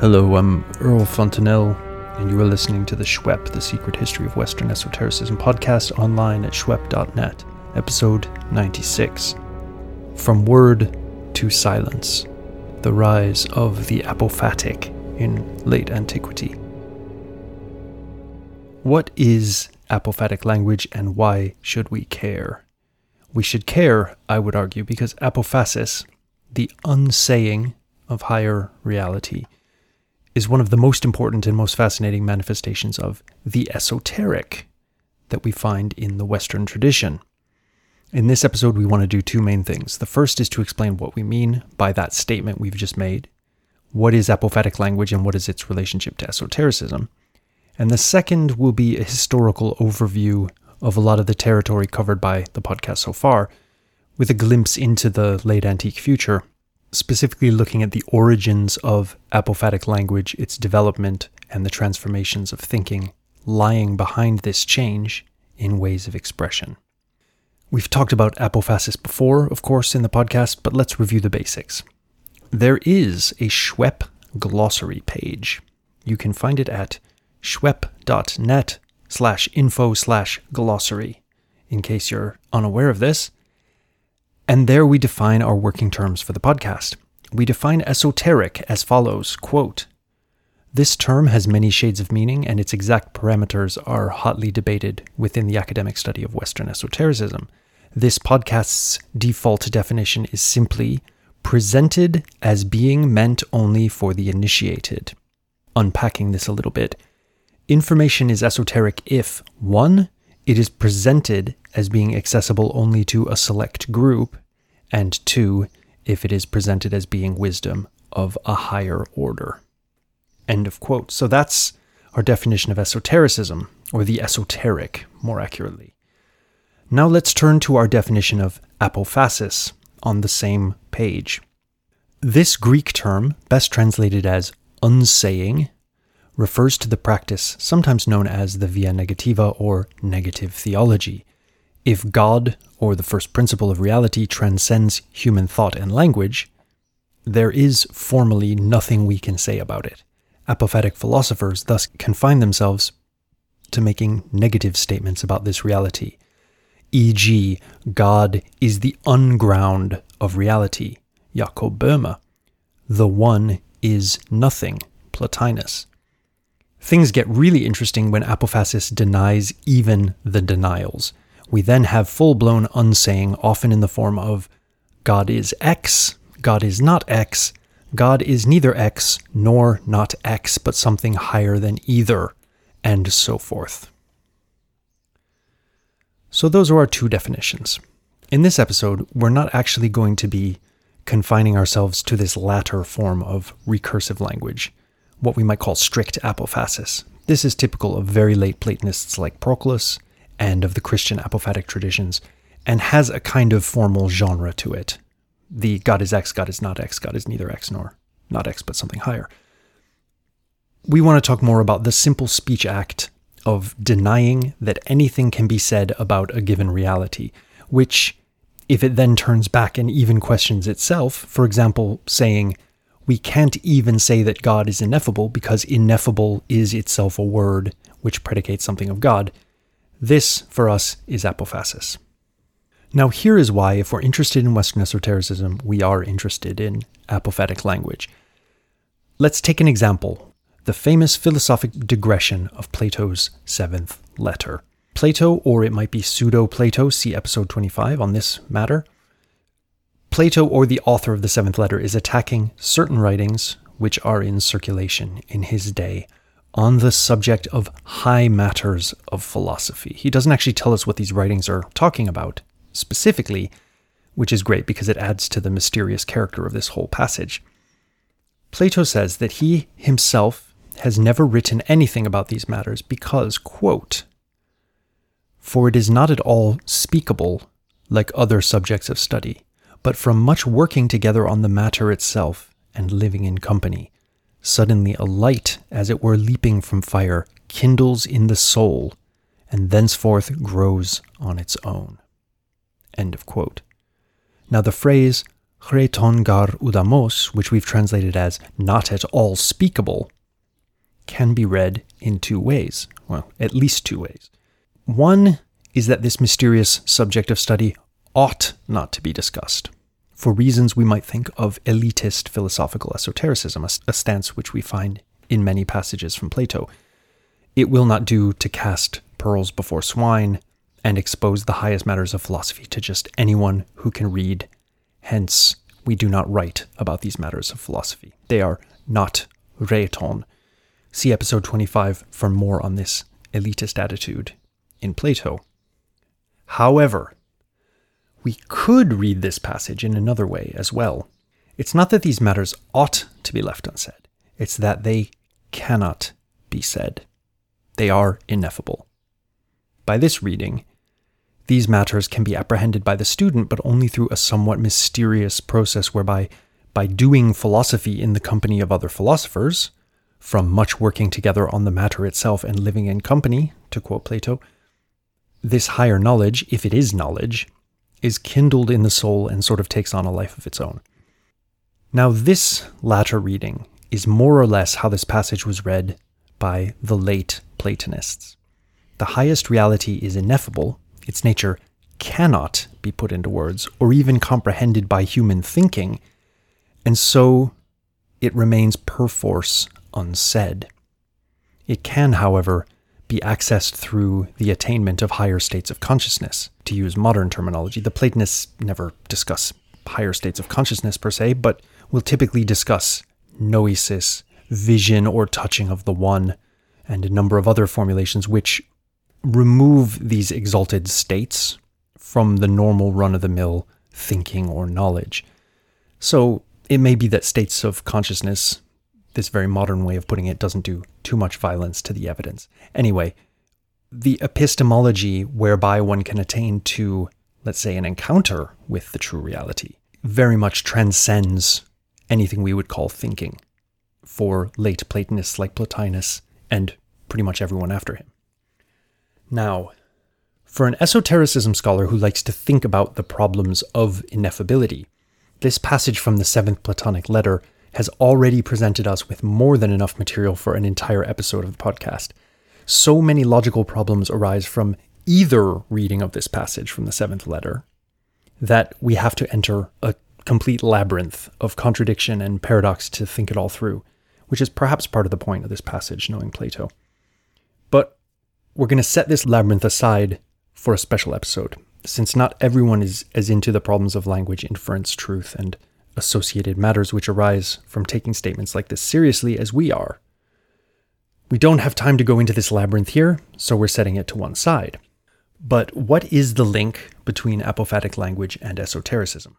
Hello, I'm Earl Fontainelle, and you are listening to the SHWEP, the Secret History of Western Esotericism podcast online at shwep.net, episode 96. From Word to Silence The Rise of the Apophatic in Late Antiquity. What is apophatic language and why should we care? We should care, I would argue, because apophasis, the unsaying of higher reality, is one of the most important and most fascinating manifestations of the esoteric that we find in the Western tradition. In this episode, we want to do two main things. The first is to explain what we mean by that statement we've just made. What is apophatic language and what is its relationship to esotericism? And the second will be a historical overview of a lot of the territory covered by the podcast so far, with a glimpse into the late antique future specifically looking at the origins of apophatic language, its development, and the transformations of thinking lying behind this change in ways of expression. We've talked about apophasis before, of course, in the podcast, but let's review the basics. There is a SHWEP glossary page. You can find it at shwep.net slash info slash glossary, in case you're unaware of this. And there we define our working terms for the podcast. We define esoteric as follows quote, This term has many shades of meaning, and its exact parameters are hotly debated within the academic study of Western esotericism. This podcast's default definition is simply presented as being meant only for the initiated. Unpacking this a little bit, information is esoteric if 1 it is presented as being accessible only to a select group, and two, if it is presented as being wisdom of a higher order. End of quote. So that's our definition of esotericism, or the esoteric, more accurately. Now let's turn to our definition of apophasis on the same page. This Greek term, best translated as unsaying, refers to the practice sometimes known as the via negativa or negative theology. If God, or the first principle of reality, transcends human thought and language, there is formally nothing we can say about it. Apophatic philosophers thus confine themselves to making negative statements about this reality, e.g., God is the unground of reality, Jakob Böhme. The One is nothing, Plotinus. Things get really interesting when apophasis denies even the denials. We then have full blown unsaying, often in the form of God is X, God is not X, God is neither X nor not X, but something higher than either, and so forth. So, those are our two definitions. In this episode, we're not actually going to be confining ourselves to this latter form of recursive language what we might call strict apophasis. This is typical of very late Platonists like Proclus and of the Christian apophatic traditions, and has a kind of formal genre to it. The God is X, God is not X, God is neither X nor not X, but something higher. We want to talk more about the simple speech act of denying that anything can be said about a given reality, which, if it then turns back and even questions itself, for example, saying, we can't even say that God is ineffable because ineffable is itself a word which predicates something of God. This, for us, is apophasis. Now, here is why, if we're interested in Western esotericism, we are interested in apophatic language. Let's take an example the famous philosophic digression of Plato's seventh letter. Plato, or it might be pseudo Plato, see episode 25 on this matter, Plato, or the author of the seventh letter, is attacking certain writings which are in circulation in his day on the subject of high matters of philosophy. He doesn't actually tell us what these writings are talking about specifically, which is great because it adds to the mysterious character of this whole passage. Plato says that he himself has never written anything about these matters because, quote, for it is not at all speakable like other subjects of study but from much working together on the matter itself and living in company. Suddenly a light, as it were leaping from fire, kindles in the soul, and thenceforth grows on its own. Now the phrase, rheton gar oudamos, which we've translated as not at all speakable, can be read in two ways. Well, at least two ways. One is that this mysterious subject of study ought not to be discussed, for reasons we might think of elitist philosophical esotericism, a stance which we find in many passages from Plato. It will not do to cast pearls before swine and expose the highest matters of philosophy to just anyone who can read. Hence, we do not write about these matters of philosophy. They are not rheton. See episode 25 for more on this elitist attitude in Plato. However, we could read this passage in another way as well. It's not that these matters ought to be left unsaid, it's that they cannot be said. They are ineffable. By this reading, these matters can be apprehended by the student, but only through a somewhat mysterious process whereby, by doing philosophy in the company of other philosophers, from much working together on the matter itself and living in company, to quote Plato, this higher knowledge, if it is knowledge, is kindled in the soul and sort of takes on a life of its own. Now, this latter reading is more or less how this passage was read by the late Platonists. The highest reality is ineffable, its nature cannot be put into words or even comprehended by human thinking, and so it remains perforce unsaid. It can, however, be accessed through the attainment of higher states of consciousness. To use modern terminology, the Platonists never discuss higher states of consciousness per se, but will typically discuss noesis, vision or touching of the one, and a number of other formulations which remove these exalted states from the normal run of the mill thinking or knowledge. So it may be that states of consciousness this very modern way of putting it doesn't do too much violence to the evidence. Anyway, the epistemology whereby one can attain to, let's say, an encounter with the true reality very much transcends anything we would call thinking for late Platonists like Plotinus and pretty much everyone after him. Now, for an esotericism scholar who likes to think about the problems of ineffability, this passage from the seventh Platonic letter has already presented us with more than enough material for an entire episode of the podcast. So many logical problems arise from either reading of this passage from the seventh letter that we have to enter a complete labyrinth of contradiction and paradox to think it all through, which is perhaps part of the point of this passage, knowing Plato. But we're going to set this labyrinth aside for a special episode, since not everyone is as into the problems of language, inference, truth, and associated matters which arise from taking statements like this seriously as we are. We don't have time to go into this labyrinth here, so we're setting it to one side. But what is the link between apophatic language and esotericism?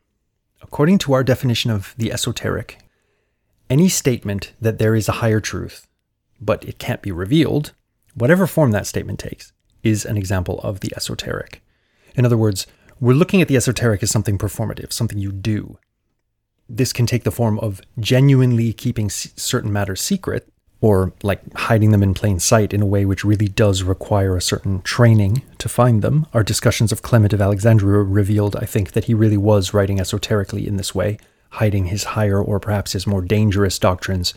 According to our definition of the esoteric, any statement that there is a higher truth, but it can't be revealed, whatever form that statement takes, is an example of the esoteric. In other words, we're looking at the esoteric as something performative, something you do this can take the form of genuinely keeping certain matters secret or like hiding them in plain sight in a way which really does require a certain training to find them. Our discussions of Clement of Alexandria revealed, I think, that he really was writing esoterically in this way, hiding his higher or perhaps his more dangerous doctrines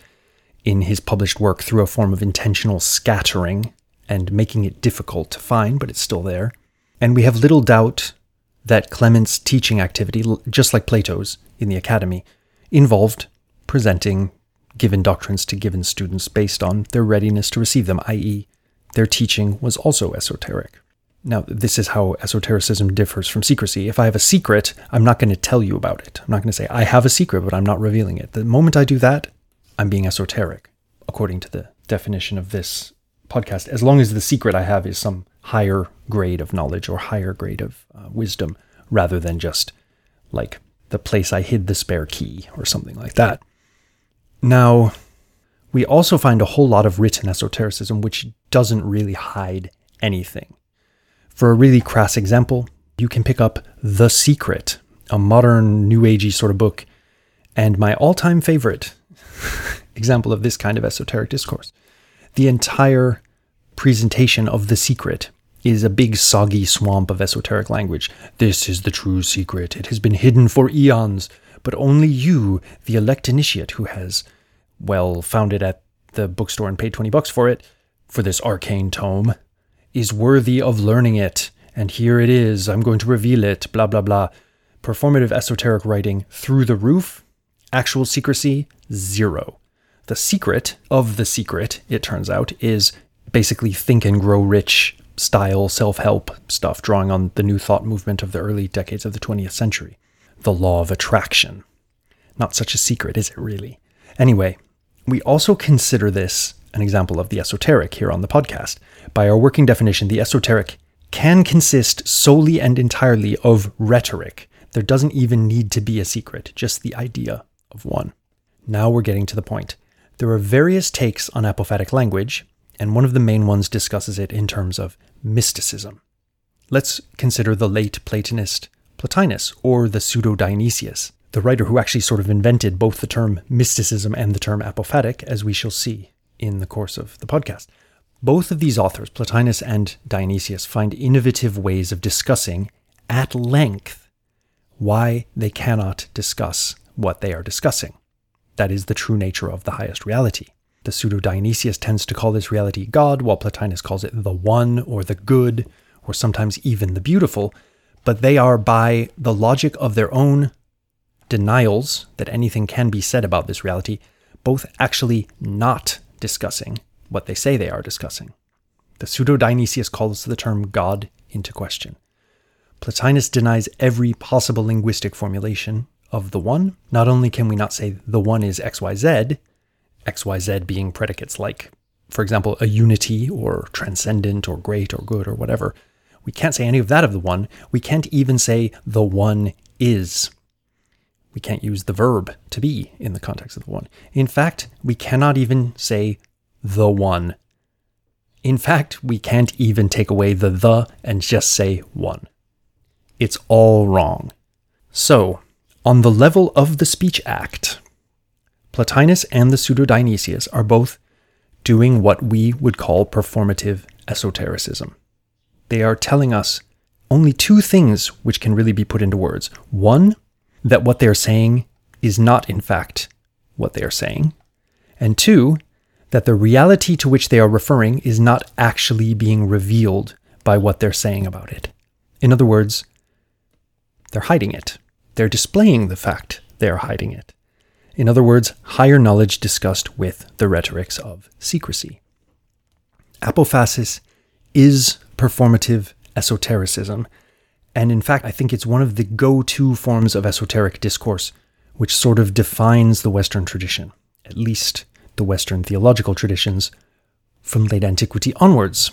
in his published work through a form of intentional scattering and making it difficult to find, but it's still there. And we have little doubt that Clement's teaching activity, just like Plato's in the academy, involved presenting given doctrines to given students based on their readiness to receive them, i.e., their teaching was also esoteric. Now, this is how esotericism differs from secrecy. If I have a secret, I'm not going to tell you about it. I'm not going to say, I have a secret, but I'm not revealing it. The moment I do that, I'm being esoteric, according to the definition of this podcast, as long as the secret I have is some higher grade of knowledge or higher grade of uh, wisdom rather than just like the place I hid the spare key or something like that. Now, we also find a whole lot of written esotericism which doesn't really hide anything. For a really crass example, you can pick up The Secret, a modern new agey sort of book, and my all-time favorite example of this kind of esoteric discourse. The entire presentation of The Secret is a big soggy swamp of esoteric language. This is the true secret. It has been hidden for eons, but only you, the elect initiate who has, well, found it at the bookstore and paid 20 bucks for it, for this arcane tome, is worthy of learning it. And here it is. I'm going to reveal it. Blah, blah, blah. Performative esoteric writing through the roof. Actual secrecy, zero. The secret of the secret, it turns out, is basically think and grow rich style self help stuff, drawing on the New Thought movement of the early decades of the 20th century. The law of attraction. Not such a secret, is it really? Anyway, we also consider this an example of the esoteric here on the podcast. By our working definition, the esoteric can consist solely and entirely of rhetoric. There doesn't even need to be a secret, just the idea of one. Now we're getting to the point. There are various takes on apophatic language, and one of the main ones discusses it in terms of mysticism. Let's consider the late Platonist Plotinus, or the pseudo Dionysius, the writer who actually sort of invented both the term mysticism and the term apophatic, as we shall see in the course of the podcast. Both of these authors, Plotinus and Dionysius, find innovative ways of discussing at length why they cannot discuss what they are discussing. That is the true nature of the highest reality. The pseudo Dionysius tends to call this reality God, while Plotinus calls it the one or the good, or sometimes even the beautiful. But they are, by the logic of their own denials that anything can be said about this reality, both actually not discussing what they say they are discussing. The pseudo Dionysius calls the term God into question. Plotinus denies every possible linguistic formulation of the one. Not only can we not say the one is XYZ, XYZ being predicates like, for example, a unity or transcendent or great or good or whatever. We can't say any of that of the one. We can't even say the one is. We can't use the verb to be in the context of the one. In fact, we cannot even say the one. In fact, we can't even take away the the and just say one. It's all wrong. So, on the level of the speech act, Plotinus and the pseudo Dionysius are both doing what we would call performative esotericism. They are telling us only two things which can really be put into words. One, that what they are saying is not, in fact, what they are saying. And two, that the reality to which they are referring is not actually being revealed by what they're saying about it. In other words, they're hiding it. They're displaying the fact they are hiding it. In other words, higher knowledge discussed with the rhetorics of secrecy. Apophasis is performative esotericism, and in fact, I think it's one of the go to forms of esoteric discourse which sort of defines the Western tradition, at least the Western theological traditions, from late antiquity onwards.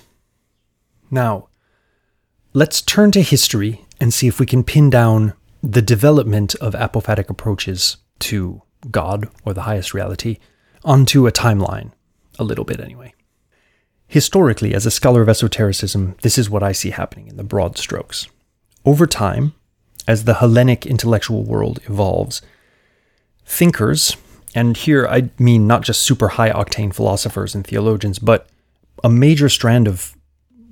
Now, let's turn to history and see if we can pin down the development of apophatic approaches to God or the highest reality onto a timeline, a little bit anyway. Historically, as a scholar of esotericism, this is what I see happening in the broad strokes. Over time, as the Hellenic intellectual world evolves, thinkers, and here I mean not just super high octane philosophers and theologians, but a major strand of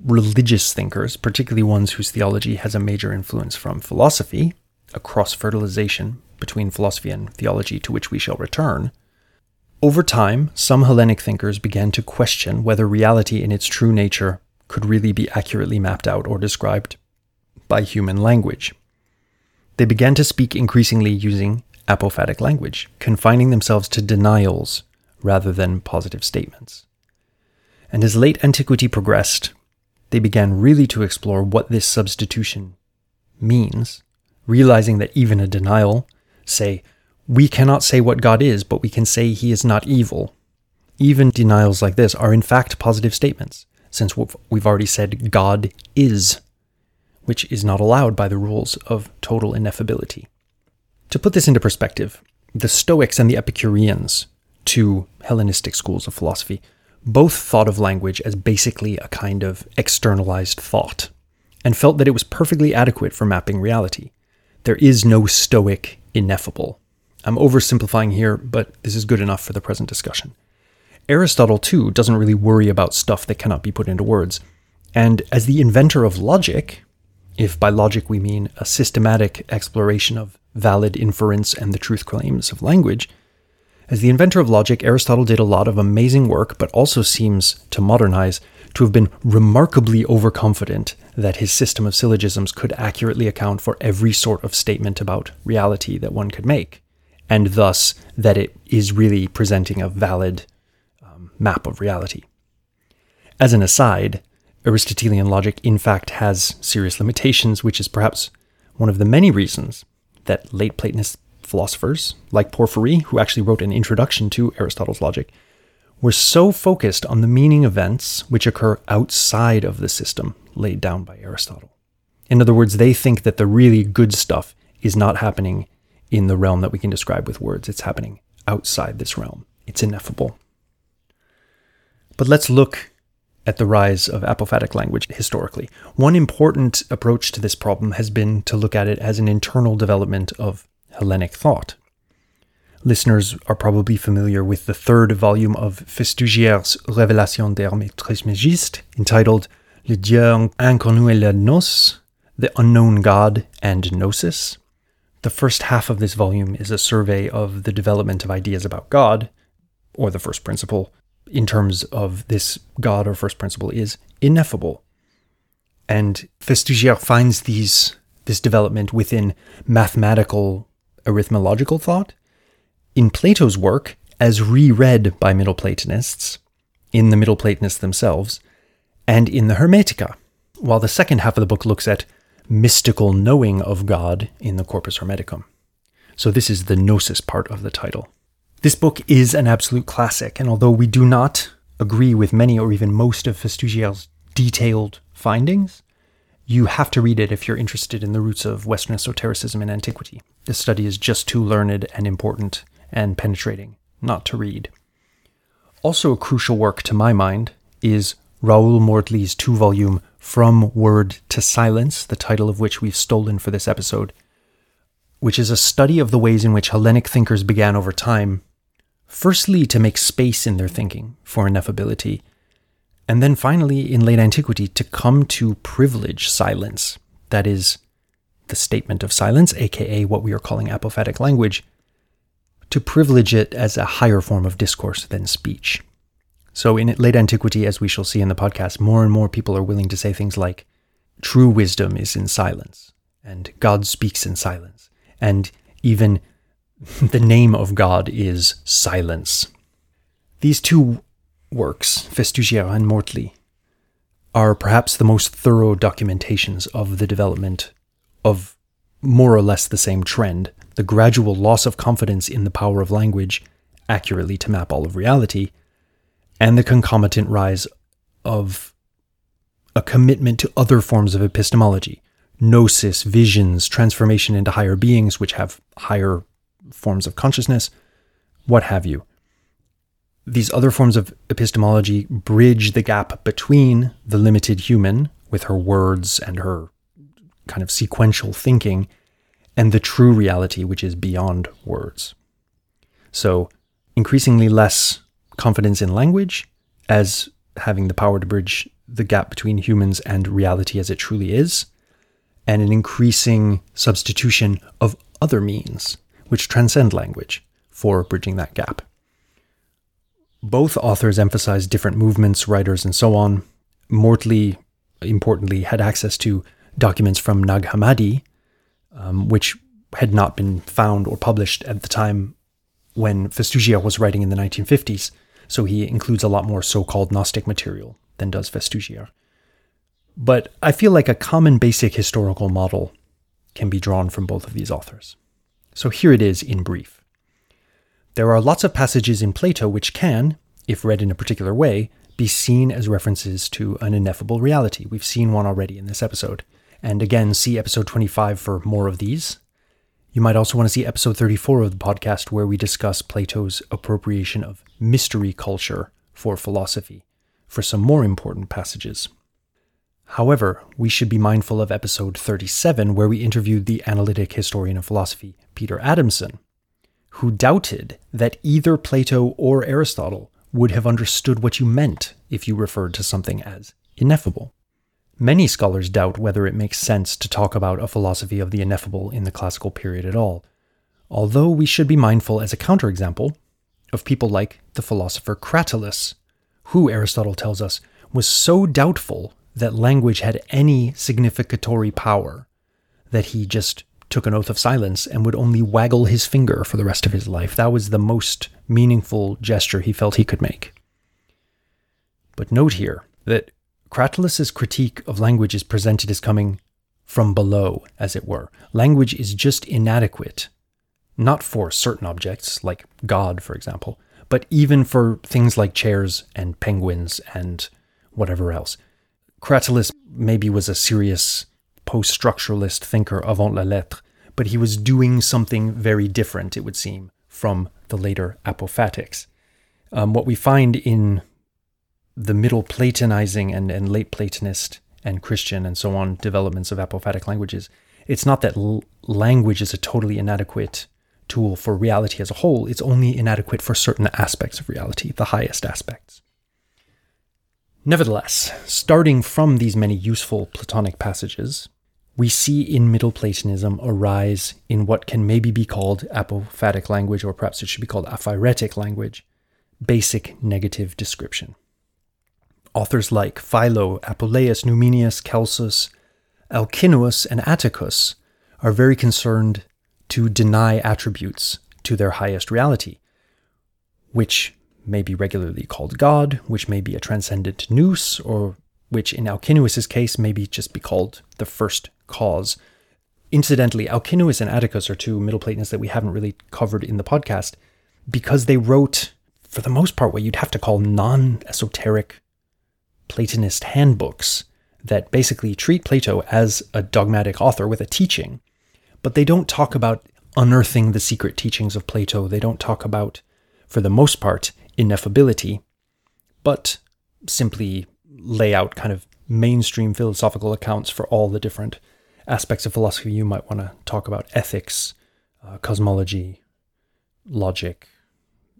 religious thinkers, particularly ones whose theology has a major influence from philosophy, a cross fertilization between philosophy and theology to which we shall return, over time, some Hellenic thinkers began to question whether reality in its true nature could really be accurately mapped out or described by human language. They began to speak increasingly using apophatic language, confining themselves to denials rather than positive statements. And as late antiquity progressed, they began really to explore what this substitution means, realizing that even a denial say, we cannot say what God is, but we can say he is not evil. Even denials like this are in fact positive statements, since we've already said God is, which is not allowed by the rules of total ineffability. To put this into perspective, the Stoics and the Epicureans, two Hellenistic schools of philosophy, both thought of language as basically a kind of externalized thought, and felt that it was perfectly adequate for mapping reality. There is no Stoic ineffable. I'm oversimplifying here, but this is good enough for the present discussion. Aristotle, too, doesn't really worry about stuff that cannot be put into words. And as the inventor of logic, if by logic we mean a systematic exploration of valid inference and the truth claims of language. As the inventor of logic, Aristotle did a lot of amazing work, but also seems to modernize to have been remarkably overconfident that his system of syllogisms could accurately account for every sort of statement about reality that one could make, and thus that it is really presenting a valid um, map of reality. As an aside, Aristotelian logic in fact has serious limitations, which is perhaps one of the many reasons that late Platonist philosophers, like Porphyry, who actually wrote an introduction to Aristotle's logic, were so focused on the meaning events which occur outside of the system laid down by Aristotle. In other words, they think that the really good stuff is not happening in the realm that we can describe with words, it's happening outside this realm. It's ineffable. But let's look at the rise of apophatic language historically. One important approach to this problem has been to look at it as an internal development of Hellenic thought. Listeners are probably familiar with the third volume of Festugière's Révélation d'Hermès Trismégiste, entitled Le Dieu inconnu et la Gnose, The Unknown God and Gnosis. The first half of this volume is a survey of the development of ideas about God, or the first principle, in terms of this God or first principle is ineffable. And Festugière finds these this development within mathematical arithmological thought in Plato's work, as reread by Middle Platonists, in the Middle Platonists themselves, and in the Hermetica, while the second half of the book looks at mystical knowing of God in the Corpus Hermeticum. So, this is the Gnosis part of the title. This book is an absolute classic, and although we do not agree with many or even most of Festugière's detailed findings, you have to read it if you're interested in the roots of Western esotericism in antiquity. This study is just too learned and important and penetrating, not to read. Also, a crucial work to my mind is Raoul Mortley's two volume From Word to Silence, the title of which we've stolen for this episode, which is a study of the ways in which Hellenic thinkers began over time, firstly to make space in their thinking for ineffability, and then finally in late antiquity to come to privilege silence, that is, the statement of silence, aka what we are calling apophatic language, to privilege it as a higher form of discourse than speech. So, in late antiquity, as we shall see in the podcast, more and more people are willing to say things like, true wisdom is in silence, and God speaks in silence, and even the name of God is silence. These two works, Festugière and Mortley, are perhaps the most thorough documentations of the development of more or less the same trend the gradual loss of confidence in the power of language accurately to map all of reality, and the concomitant rise of a commitment to other forms of epistemology, gnosis, visions, transformation into higher beings, which have higher forms of consciousness, what have you. These other forms of epistemology bridge the gap between the limited human, with her words and her kind of sequential thinking, and the true reality, which is beyond words. So, increasingly less confidence in language as having the power to bridge the gap between humans and reality as it truly is, and an increasing substitution of other means which transcend language for bridging that gap. Both authors emphasize different movements, writers, and so on. Mortley, importantly, had access to documents from Nag Hammadi, um, which had not been found or published at the time when Festugière was writing in the 1950s. So he includes a lot more so called Gnostic material than does Festugière. But I feel like a common basic historical model can be drawn from both of these authors. So here it is in brief. There are lots of passages in Plato which can, if read in a particular way, be seen as references to an ineffable reality. We've seen one already in this episode. And again, see episode 25 for more of these. You might also want to see episode 34 of the podcast, where we discuss Plato's appropriation of mystery culture for philosophy, for some more important passages. However, we should be mindful of episode 37, where we interviewed the analytic historian of philosophy, Peter Adamson, who doubted that either Plato or Aristotle would have understood what you meant if you referred to something as ineffable. Many scholars doubt whether it makes sense to talk about a philosophy of the ineffable in the classical period at all, Although we should be mindful as a counterexample of people like the philosopher Cratylus, who Aristotle tells us was so doubtful that language had any significatory power that he just took an oath of silence and would only waggle his finger for the rest of his life. That was the most meaningful gesture he felt he could make. But note here that Cratylus's critique of language is presented as coming from below, as it were. Language is just inadequate, not for certain objects, like God, for example, but even for things like chairs and penguins and whatever else. Cratylus maybe was a serious post structuralist thinker avant la lettre, but he was doing something very different, it would seem, from the later apophatics. Um, what we find in the middle Platonizing and, and late Platonist and Christian and so on developments of apophatic languages, it's not that l- language is a totally inadequate tool for reality as a whole, it's only inadequate for certain aspects of reality, the highest aspects. Nevertheless, starting from these many useful Platonic passages, we see in Middle Platonism a rise in what can maybe be called apophatic language, or perhaps it should be called aphairetic language, basic negative description. Authors like Philo, Apuleius, Numenius, Celsus, Alcinous, and Atticus are very concerned to deny attributes to their highest reality, which may be regularly called God, which may be a transcendent nous, or which in Alcinous's case may be just be called the first cause. Incidentally, Alcinous and Atticus are two Middle Platonists that we haven't really covered in the podcast because they wrote, for the most part, what you'd have to call non esoteric Platonist handbooks that basically treat Plato as a dogmatic author with a teaching, but they don't talk about unearthing the secret teachings of Plato. They don't talk about, for the most part, ineffability, but simply lay out kind of mainstream philosophical accounts for all the different aspects of philosophy you might want to talk about ethics, uh, cosmology, logic,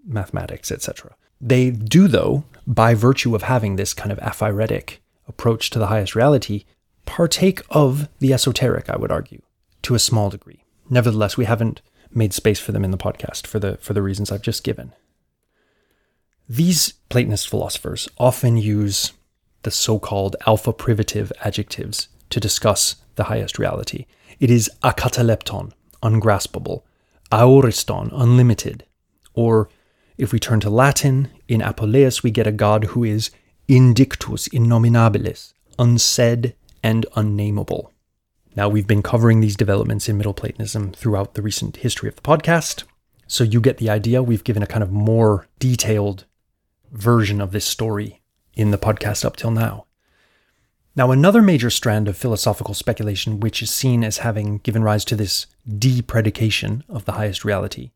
mathematics, etc. They do, though, by virtue of having this kind of aphairetic approach to the highest reality, partake of the esoteric, I would argue, to a small degree. Nevertheless, we haven't made space for them in the podcast for the, for the reasons I've just given. These Platonist philosophers often use the so called alpha privative adjectives to discuss the highest reality. It is akatalepton, ungraspable, aoriston, unlimited, or if we turn to Latin, in Apuleius we get a God who is indictus innominabilis, unsaid and unnameable. Now, we've been covering these developments in Middle Platonism throughout the recent history of the podcast, so you get the idea. We've given a kind of more detailed version of this story in the podcast up till now. Now, another major strand of philosophical speculation, which is seen as having given rise to this depredication of the highest reality,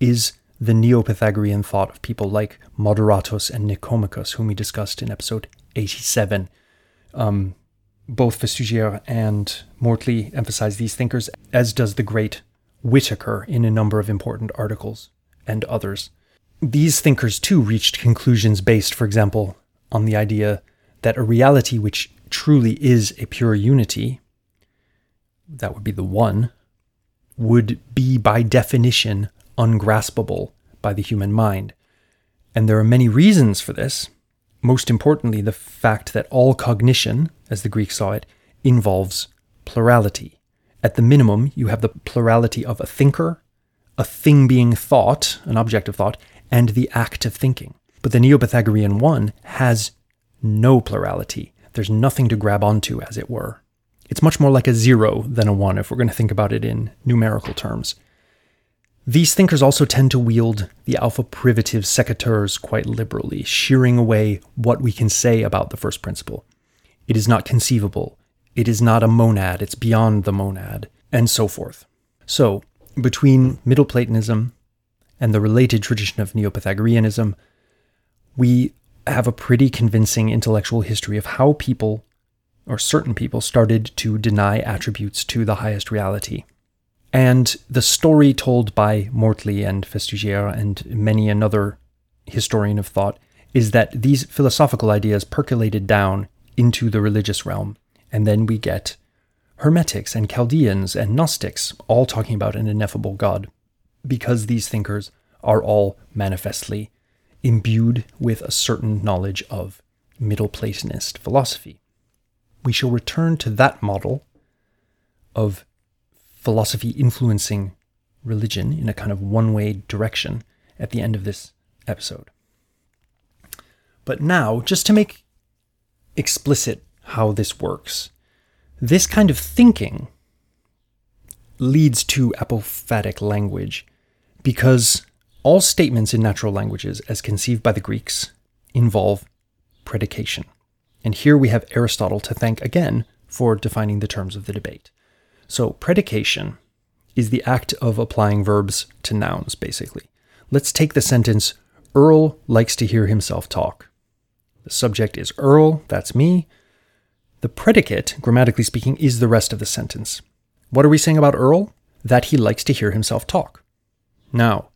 is the Neo Pythagorean thought of people like Moderatus and Nicomachus, whom we discussed in episode 87. Um, both Festugière and Mortley emphasize these thinkers, as does the great Whittaker in a number of important articles and others. These thinkers too reached conclusions based, for example, on the idea that a reality which truly is a pure unity, that would be the one, would be by definition ungraspable by the human mind. And there are many reasons for this. Most importantly, the fact that all cognition, as the Greeks saw it, involves plurality. At the minimum, you have the plurality of a thinker, a thing being thought, an object of thought, and the act of thinking. But the Neo Pythagorean one has no plurality. There's nothing to grab onto, as it were. It's much more like a zero than a one if we're going to think about it in numerical terms. These thinkers also tend to wield the alpha privative secateurs quite liberally, shearing away what we can say about the first principle. It is not conceivable. It is not a monad. It's beyond the monad, and so forth. So, between Middle Platonism and the related tradition of Neo Pythagoreanism, we have a pretty convincing intellectual history of how people, or certain people, started to deny attributes to the highest reality. And the story told by Mortley and Festugière and many another historian of thought is that these philosophical ideas percolated down into the religious realm. And then we get Hermetics and Chaldeans and Gnostics all talking about an ineffable God. because these thinkers are all manifestly imbued with a certain knowledge of Middle Platonist philosophy. We shall return to that model of philosophy influencing religion in a kind of one way direction at the end of this episode. But now, just to make explicit how this works, this kind of thinking leads to apophatic language because all statements in natural languages, as conceived by the Greeks, involve predication. And here we have Aristotle to thank again for defining the terms of the debate. So, predication is the act of applying verbs to nouns, basically. Let's take the sentence Earl likes to hear himself talk. The subject is Earl, that's me. The predicate, grammatically speaking, is the rest of the sentence. What are we saying about Earl? That he likes to hear himself talk. Now,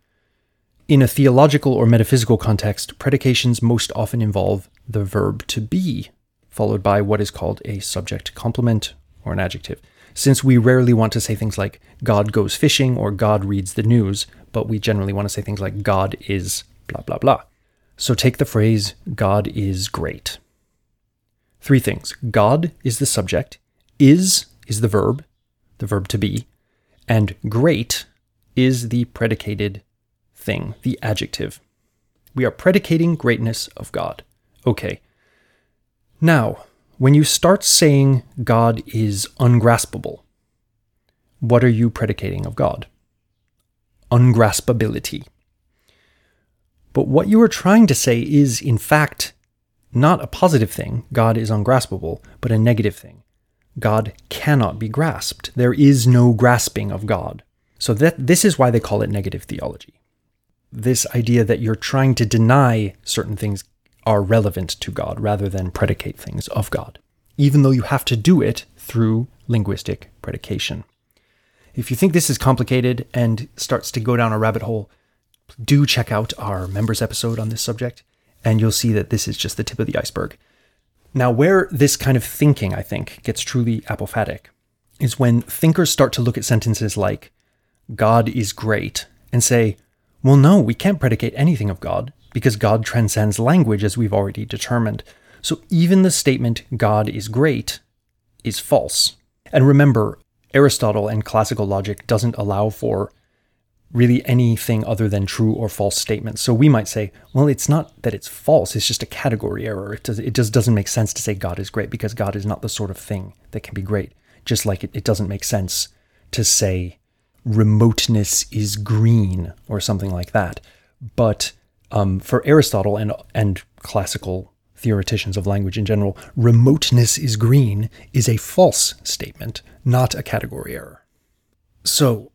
in a theological or metaphysical context, predications most often involve the verb to be, followed by what is called a subject complement or an adjective. Since we rarely want to say things like God goes fishing or God reads the news, but we generally want to say things like God is blah, blah, blah. So take the phrase God is great. Three things God is the subject, is is the verb, the verb to be, and great is the predicated thing, the adjective. We are predicating greatness of God. Okay. Now, when you start saying God is ungraspable, what are you predicating of God? Ungraspability. But what you are trying to say is, in fact, not a positive thing, God is ungraspable, but a negative thing. God cannot be grasped. There is no grasping of God. So that this is why they call it negative theology. This idea that you're trying to deny certain things are relevant to God rather than predicate things of God, even though you have to do it through linguistic predication. If you think this is complicated and starts to go down a rabbit hole, do check out our members episode on this subject, and you'll see that this is just the tip of the iceberg. Now, where this kind of thinking, I think, gets truly apophatic is when thinkers start to look at sentences like, God is great, and say, well, no, we can't predicate anything of God because God transcends language as we've already determined. So even the statement, God is great, is false. And remember, Aristotle and classical logic doesn't allow for really anything other than true or false statements. So we might say, well, it's not that it's false, it's just a category error. It, does, it just doesn't make sense to say God is great because God is not the sort of thing that can be great. Just like it, it doesn't make sense to say remoteness is green or something like that. But um, for Aristotle and and classical theoreticians of language in general, remoteness is green is a false statement, not a category error. So,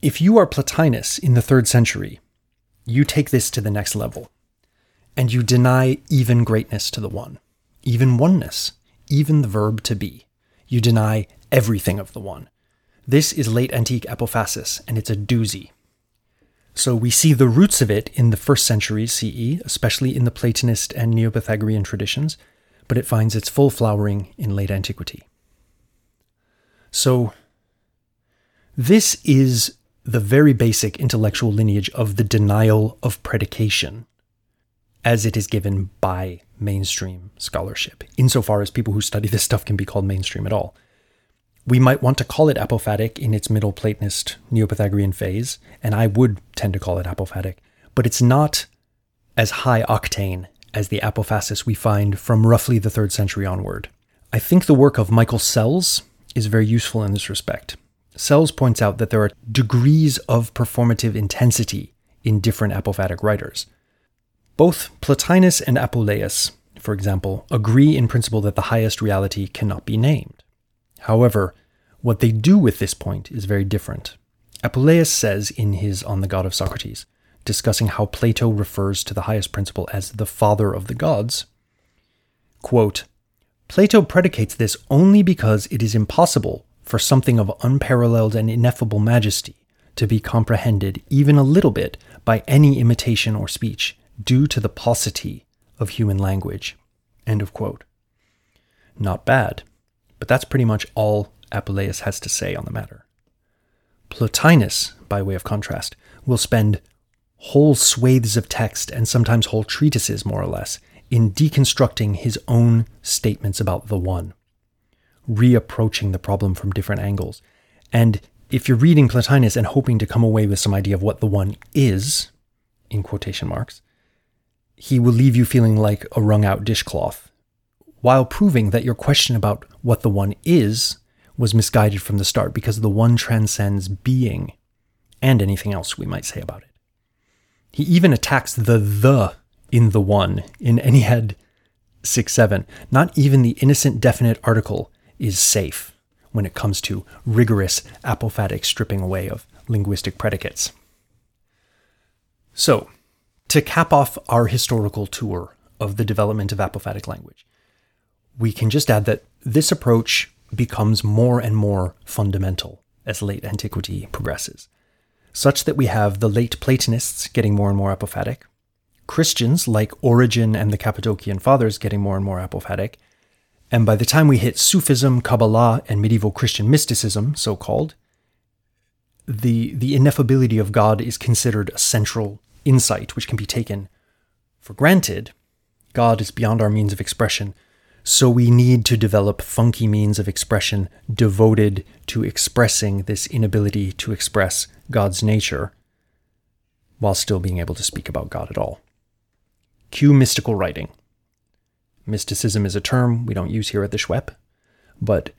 if you are Plotinus in the third century, you take this to the next level, and you deny even greatness to the one, even oneness, even the verb to be. You deny everything of the one. This is late antique apophasis, and it's a doozy. So we see the roots of it in the first century CE, especially in the Platonist and Neo Pythagorean traditions, but it finds its full flowering in late antiquity. So, this is the very basic intellectual lineage of the denial of predication as it is given by mainstream scholarship, insofar as people who study this stuff can be called mainstream at all. We might want to call it apophatic in its Middle Platonist Neo Pythagorean phase, and I would tend to call it apophatic, but it's not as high octane as the apophasis we find from roughly the third century onward. I think the work of Michael Sells is very useful in this respect. Sells points out that there are degrees of performative intensity in different apophatic writers. Both Plotinus and Apuleius, for example, agree in principle that the highest reality cannot be named. However, what they do with this point is very different. Apuleius says in his On the God of Socrates, discussing how Plato refers to the highest principle as the father of the gods, quote, Plato predicates this only because it is impossible for something of unparalleled and ineffable majesty to be comprehended even a little bit by any imitation or speech due to the paucity of human language. End of quote. Not bad. But that's pretty much all Apuleius has to say on the matter. Plotinus, by way of contrast, will spend whole swathes of text and sometimes whole treatises, more or less, in deconstructing his own statements about the one, reapproaching the problem from different angles. And if you're reading Plotinus and hoping to come away with some idea of what the one is, in quotation marks, he will leave you feeling like a wrung out dishcloth, while proving that your question about what the one is was misguided from the start because the one transcends being and anything else we might say about it. He even attacks the the in the one in Ennead 6 7. Not even the innocent definite article is safe when it comes to rigorous apophatic stripping away of linguistic predicates. So, to cap off our historical tour of the development of apophatic language, we can just add that this approach becomes more and more fundamental as late antiquity progresses, such that we have the late Platonists getting more and more apophatic, Christians like Origen and the Cappadocian Fathers getting more and more apophatic, and by the time we hit Sufism, Kabbalah, and medieval Christian mysticism, so called, the, the ineffability of God is considered a central insight which can be taken for granted. God is beyond our means of expression, so we need to develop funky means of expression devoted to expressing this inability to express God's nature while still being able to speak about God at all. Cue mystical writing. Mysticism is a term we don't use here at the SHWEP, but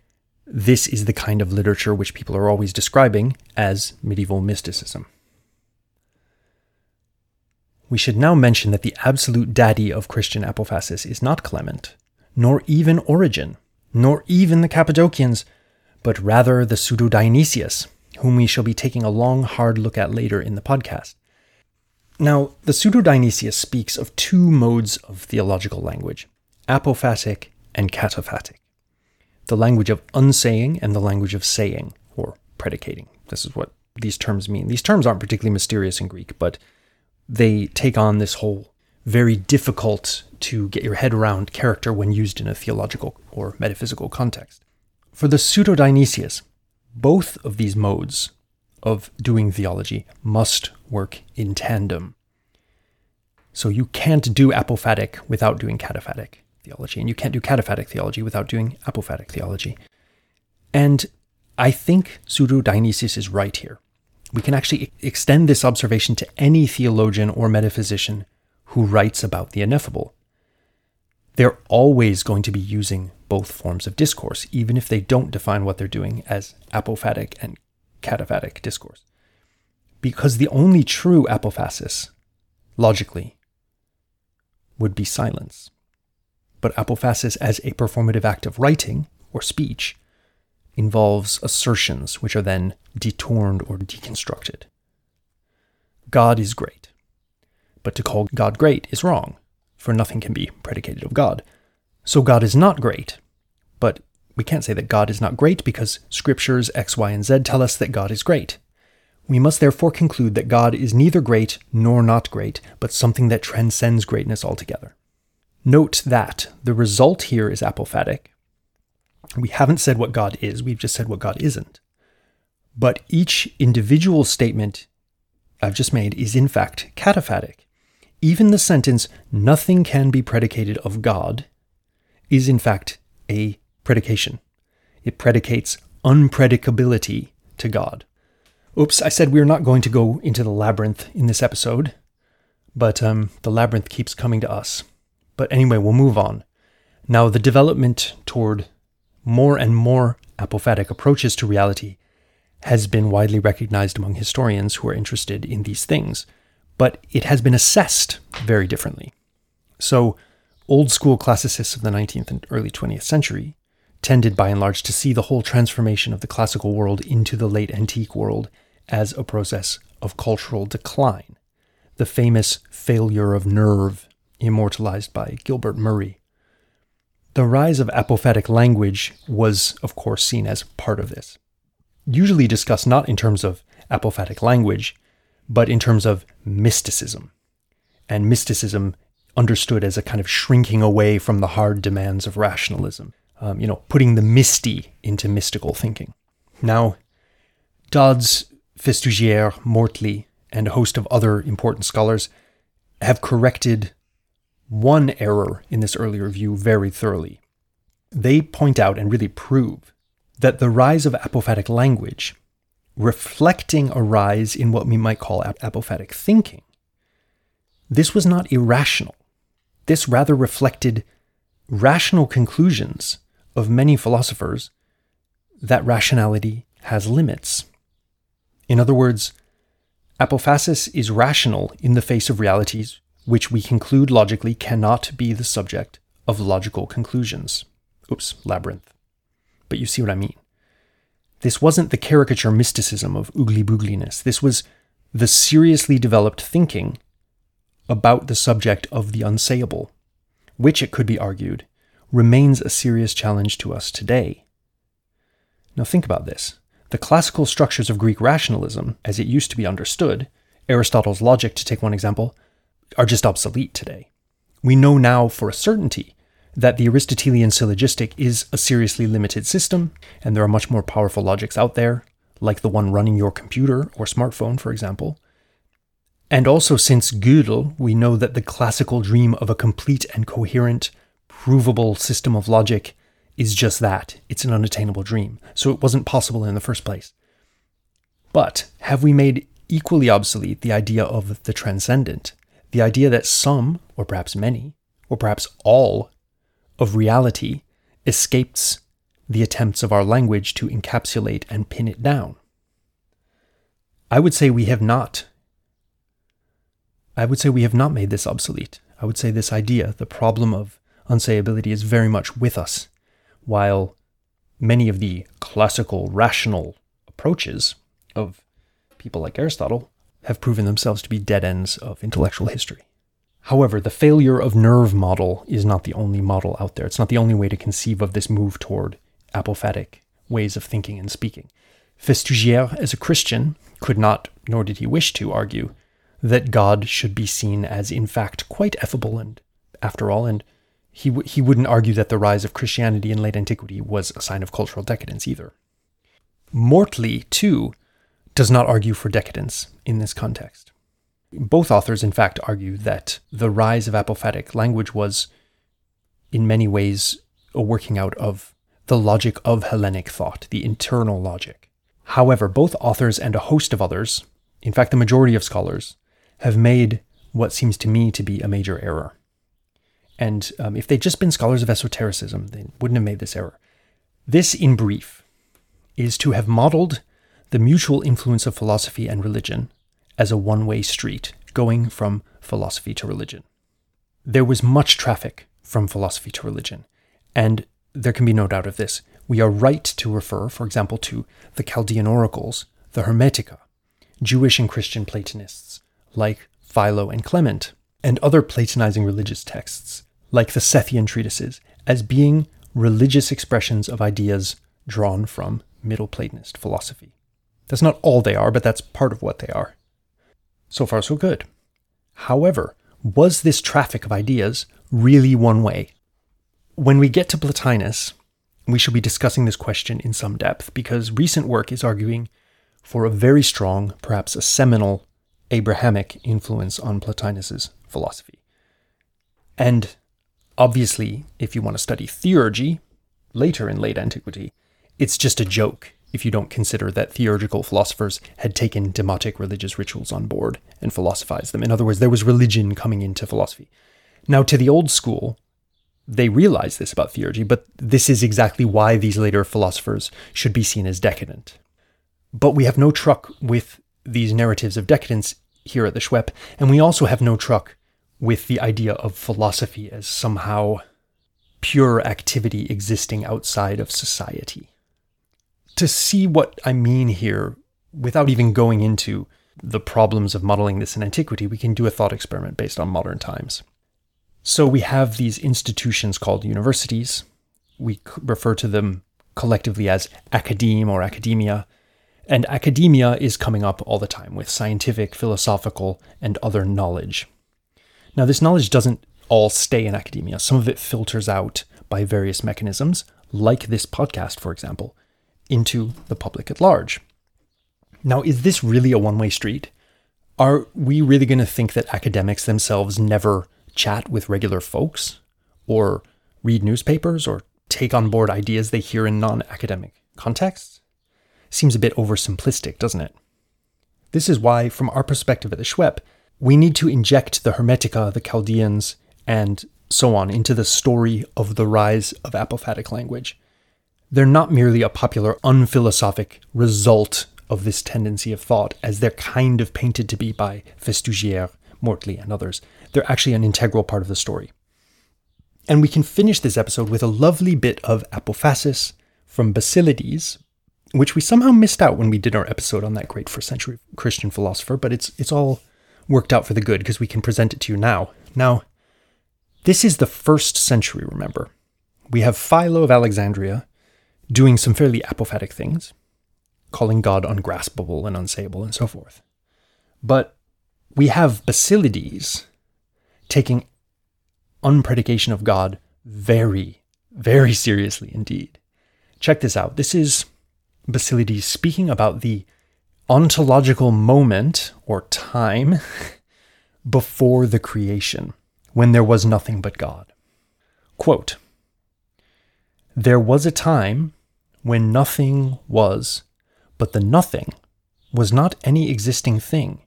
this is the kind of literature which people are always describing as medieval mysticism. We should now mention that the absolute daddy of Christian apophasis is not Clement, nor even Origen, nor even the Cappadocians, but rather the pseudo Dionysius, whom we shall be taking a long, hard look at later in the podcast. Now, the pseudo Dionysius speaks of two modes of theological language apophatic and cataphatic. The language of unsaying and the language of saying, or predicating. This is what these terms mean. These terms aren't particularly mysterious in Greek, but they take on this whole very difficult to get your head around character when used in a theological or metaphysical context. For the pseudo Dionysius, both of these modes of doing theology must work in tandem. So you can't do apophatic without doing cataphatic theology, and you can't do cataphatic theology without doing apophatic theology. And I think pseudo Dionysius is right here. We can actually extend this observation to any theologian or metaphysician who writes about the ineffable. They're always going to be using both forms of discourse, even if they don't define what they're doing as apophatic and cataphatic discourse. Because the only true apophasis, logically, would be silence. But apophasis as a performative act of writing or speech involves assertions which are then detorned or deconstructed. God is great. But to call God great is wrong, for nothing can be predicated of God. So God is not great. But we can't say that God is not great because scriptures X, Y, and Z tell us that God is great. We must therefore conclude that God is neither great nor not great, but something that transcends greatness altogether. Note that the result here is apophatic. We haven't said what God is, we've just said what God isn't. But each individual statement I've just made is in fact cataphatic. Even the sentence, nothing can be predicated of God, is in fact a predication. It predicates unpredicability to God. Oops, I said we are not going to go into the labyrinth in this episode, but um, the labyrinth keeps coming to us. But anyway, we'll move on. Now, the development toward more and more apophatic approaches to reality has been widely recognized among historians who are interested in these things but it has been assessed very differently. So, old school classicists of the 19th and early 20th century tended by and large to see the whole transformation of the classical world into the late antique world as a process of cultural decline, the famous failure of nerve immortalized by Gilbert Murray. The rise of apophatic language was, of course, seen as part of this. Usually discussed not in terms of apophatic language, but in terms of mysticism. And mysticism understood as a kind of shrinking away from the hard demands of rationalism, um, you know, putting the misty into mystical thinking. Now, Dodds Festugière, Mortley, and a host of other important scholars have corrected one error in this earlier view very thoroughly. They point out and really prove that the rise of apophatic language, reflecting a rise in what we might call apophatic thinking, this was not irrational. This rather reflected rational conclusions of many philosophers that rationality has limits. In other words, apophasis is rational in the face of realities which we conclude logically cannot be the subject of logical conclusions. Oops, labyrinth. But you see what I mean. This wasn't the caricature mysticism of oogly boogliness. This was the seriously developed thinking about the subject of the unsayable, which, it could be argued, remains a serious challenge to us today. Now, think about this. The classical structures of Greek rationalism, as it used to be understood, Aristotle's logic, to take one example, are just obsolete today. We know now for a certainty that the Aristotelian syllogistic is a seriously limited system, and there are much more powerful logics out there, like the one running your computer or smartphone, for example. And also, since Gödel, we know that the classical dream of a complete and coherent, provable system of logic is just that it's an unattainable dream. So it wasn't possible in the first place. But have we made equally obsolete the idea of the transcendent, the idea that some, or perhaps many, or perhaps all of reality escapes the attempts of our language to encapsulate and pin it down? I would say we have not. I would say we have not made this obsolete. I would say this idea, the problem of unsayability, is very much with us, while many of the classical rational approaches of people like Aristotle have proven themselves to be dead ends of intellectual history. However, the failure of nerve model is not the only model out there. It's not the only way to conceive of this move toward apophatic ways of thinking and speaking. Festugière, as a Christian, could not, nor did he wish to, argue that God should be seen as, in fact, quite effable and, after all, and he, w- he wouldn't argue that the rise of Christianity in late antiquity was a sign of cultural decadence either. Mortley, too, does not argue for decadence in this context. Both authors, in fact, argue that the rise of apophatic language was, in many ways, a working out of the logic of Hellenic thought, the internal logic. However, both authors and a host of others, in fact, the majority of scholars, have made what seems to me to be a major error. And um, if they'd just been scholars of esotericism, they wouldn't have made this error. This, in brief, is to have modeled the mutual influence of philosophy and religion as a one way street going from philosophy to religion. There was much traffic from philosophy to religion, and there can be no doubt of this. We are right to refer, for example, to the Chaldean oracles, the Hermetica, Jewish and Christian Platonists like Philo and Clement, and other Platonizing religious texts like the Sethian treatises as being religious expressions of ideas drawn from Middle Platonist philosophy. That's not all they are, but that's part of what they are. So far, so good. However, was this traffic of ideas really one way? When we get to Plotinus, we shall be discussing this question in some depth because recent work is arguing for a very strong, perhaps a seminal, Abrahamic influence on Plotinus's philosophy. And obviously, if you want to study theurgy later in late antiquity, it's just a joke if you don't consider that theurgical philosophers had taken demotic religious rituals on board and philosophized them. In other words, there was religion coming into philosophy. Now, to the old school, they realized this about theurgy, but this is exactly why these later philosophers should be seen as decadent. But we have no truck with these narratives of decadence here at the SHWEP, and we also have no truck with the idea of philosophy as somehow pure activity existing outside of society to see what I mean here, without even going into the problems of modeling this in antiquity, we can do a thought experiment based on modern times. So we have these institutions called universities. We refer to them collectively as academe or academia. And academia is coming up all the time with scientific, philosophical, and other knowledge. Now, this knowledge doesn't all stay in academia. Some of it filters out by various mechanisms, like this podcast, for example, into the public at large. Now, is this really a one way street? Are we really going to think that academics themselves never chat with regular folks or read newspapers or take on board ideas they hear in non academic contexts? Seems a bit oversimplistic, doesn't it? This is why, from our perspective at the SHWEP, we need to inject the Hermetica, the Chaldeans, and so on into the story of the rise of apophatic language. They're not merely a popular, unphilosophic result of this tendency of thought, as they're kind of painted to be by Festugière, Mortley, and others. They're actually an integral part of the story. And we can finish this episode with a lovely bit of apophasis from Basilides, which we somehow missed out when we did our episode on that great first century Christian philosopher, but it's it's all worked out for the good because we can present it to you now. Now, this is the first century, remember. We have Philo of Alexandria doing some fairly apophatic things, calling God ungraspable and unsayable and so forth. But we have Basilides taking unpredication of God very, very seriously indeed. Check this out. This is Basilides speaking about the ontological moment or time before the creation, when there was nothing but God. Quote There was a time when nothing was, but the nothing was not any existing thing.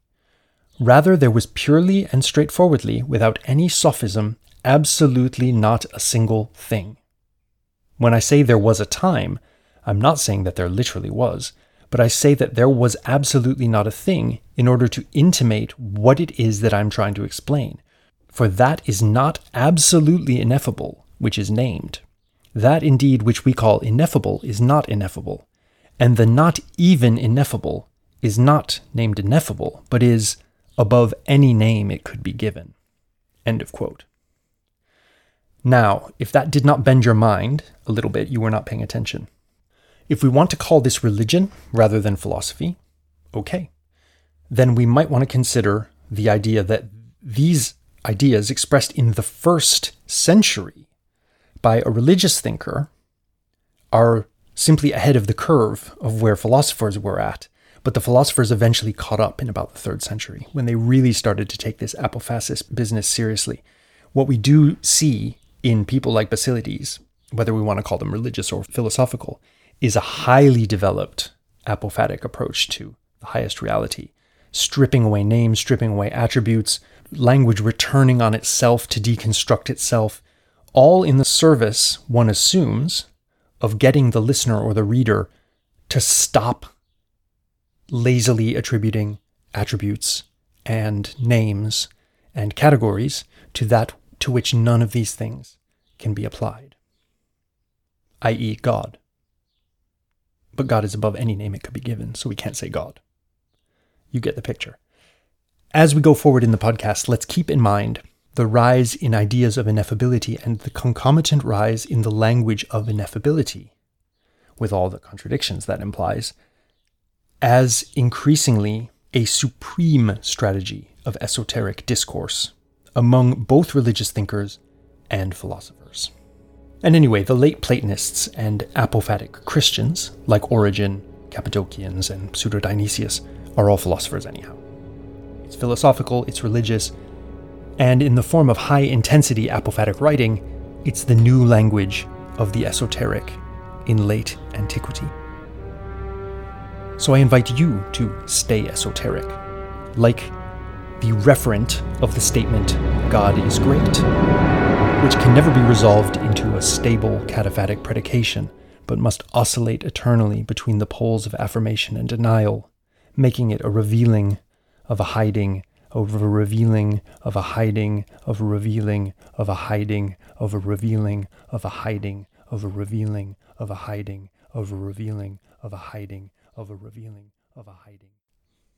Rather, there was purely and straightforwardly, without any sophism, absolutely not a single thing. When I say there was a time, I'm not saying that there literally was, but I say that there was absolutely not a thing in order to intimate what it is that I'm trying to explain. For that is not absolutely ineffable, which is named. That indeed which we call ineffable is not ineffable, and the not even ineffable is not named ineffable, but is above any name it could be given. End of quote. Now, if that did not bend your mind a little bit, you were not paying attention. If we want to call this religion rather than philosophy, okay. Then we might want to consider the idea that these ideas expressed in the first century by a religious thinker are simply ahead of the curve of where philosophers were at. But the philosophers eventually caught up in about the third century when they really started to take this apophasis business seriously. What we do see in people like Basilides, whether we want to call them religious or philosophical, is a highly developed apophatic approach to the highest reality, stripping away names, stripping away attributes, language returning on itself to deconstruct itself, all in the service, one assumes, of getting the listener or the reader to stop lazily attributing attributes and names and categories to that to which none of these things can be applied, i.e., God. But God is above any name it could be given, so we can't say God. You get the picture. As we go forward in the podcast, let's keep in mind the rise in ideas of ineffability and the concomitant rise in the language of ineffability, with all the contradictions that implies, as increasingly a supreme strategy of esoteric discourse among both religious thinkers and philosophers. And anyway, the late Platonists and apophatic Christians, like Origen, Cappadocians, and Pseudo Dionysius, are all philosophers, anyhow. It's philosophical, it's religious, and in the form of high intensity apophatic writing, it's the new language of the esoteric in late antiquity. So I invite you to stay esoteric, like the referent of the statement, God is great which can never be resolved into a stable cataphatic predication, but must oscillate eternally between the poles of affirmation and denial, making it a revealing of a hiding, of a revealing, of a hiding, of a revealing, of a hiding, of a revealing, of a hiding, of a revealing, of a hiding, of a revealing, of a hiding, of a revealing, of a hiding.